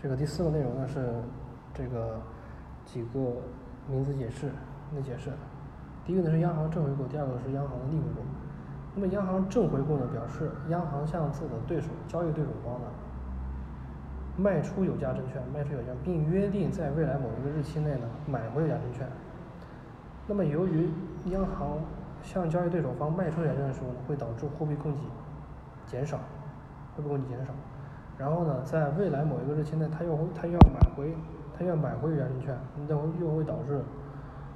这个第四个内容呢是这个几个名词解释的解释。第一个呢是央行正回购，第二个是央行的逆回购。那么央行正回购呢，表示央行向自己的对手交易对手方呢卖出有价证券，卖出有价，并约定在未来某一个日期内呢买回有价证券。那么由于央行向交易对手方卖出有价证券的时候呢，会导致货币供给减少，货币供给减少。然后呢，在未来某一个日期内，它又会它又要买回，它又要买回有价证券，那会又会导致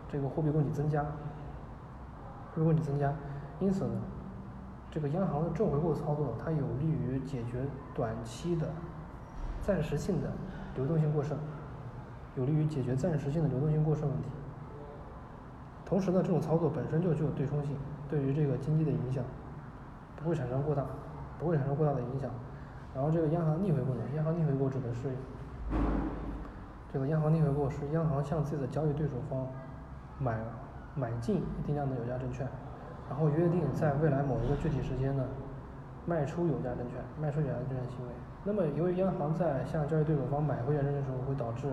这个货币供给增加，货币供给增加。因此呢，这个央行的正回购操作，它有利于解决短期的暂时性的流动性过剩，有利于解决暂时性的流动性过剩问题。同时呢，这种操作本身就具有对冲性，对于这个经济的影响不会产生过大，不会产生过大的影响。然后这个央行逆回购呢，央行逆回购指的是这个央行逆回购是央行向自己的交易对手方买买进一定量的有价证券，然后约定在未来某一个具体时间呢卖出有价证券，卖出有价证券行为。那么由于央行在向交易对手方买回有价证券的时候，会导致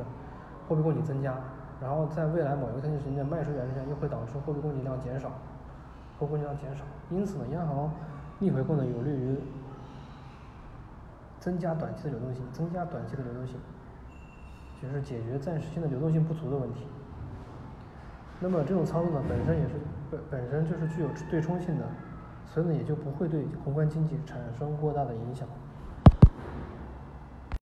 货币供给增加，然后在未来某一个特定时间内卖出有价证券，又会导致货币供给量减少，货币供给量减少。因此呢，央行逆回购呢，有利于增加短期的流动性，增加短期的流动性，就是解决暂时性的流动性不足的问题。那么这种操作呢，本身也是本本身就是具有对冲性的，所以呢也就不会对宏观经济产生过大的影响。